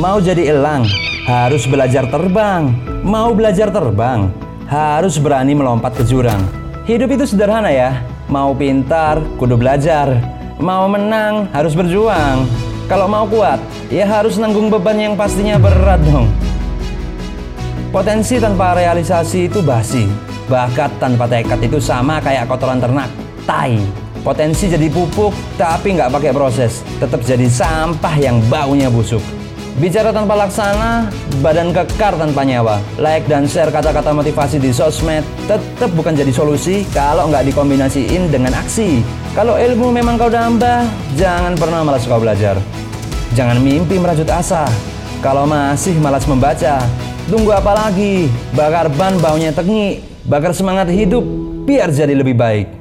Mau jadi elang, harus belajar terbang. Mau belajar terbang, harus berani melompat ke jurang. Hidup itu sederhana ya. Mau pintar, kudu belajar. Mau menang, harus berjuang. Kalau mau kuat, ya harus nanggung beban yang pastinya berat dong. Potensi tanpa realisasi itu basi. Bakat tanpa tekad itu sama kayak kotoran ternak, tai. Potensi jadi pupuk, tapi nggak pakai proses. Tetap jadi sampah yang baunya busuk. Bicara tanpa laksana, badan kekar tanpa nyawa. Like dan share kata-kata motivasi di sosmed tetap bukan jadi solusi kalau nggak dikombinasiin dengan aksi. Kalau ilmu memang kau dambah, jangan pernah malas kau belajar. Jangan mimpi merajut asa. Kalau masih malas membaca, tunggu apa lagi? Bakar ban baunya tengi, bakar semangat hidup biar jadi lebih baik.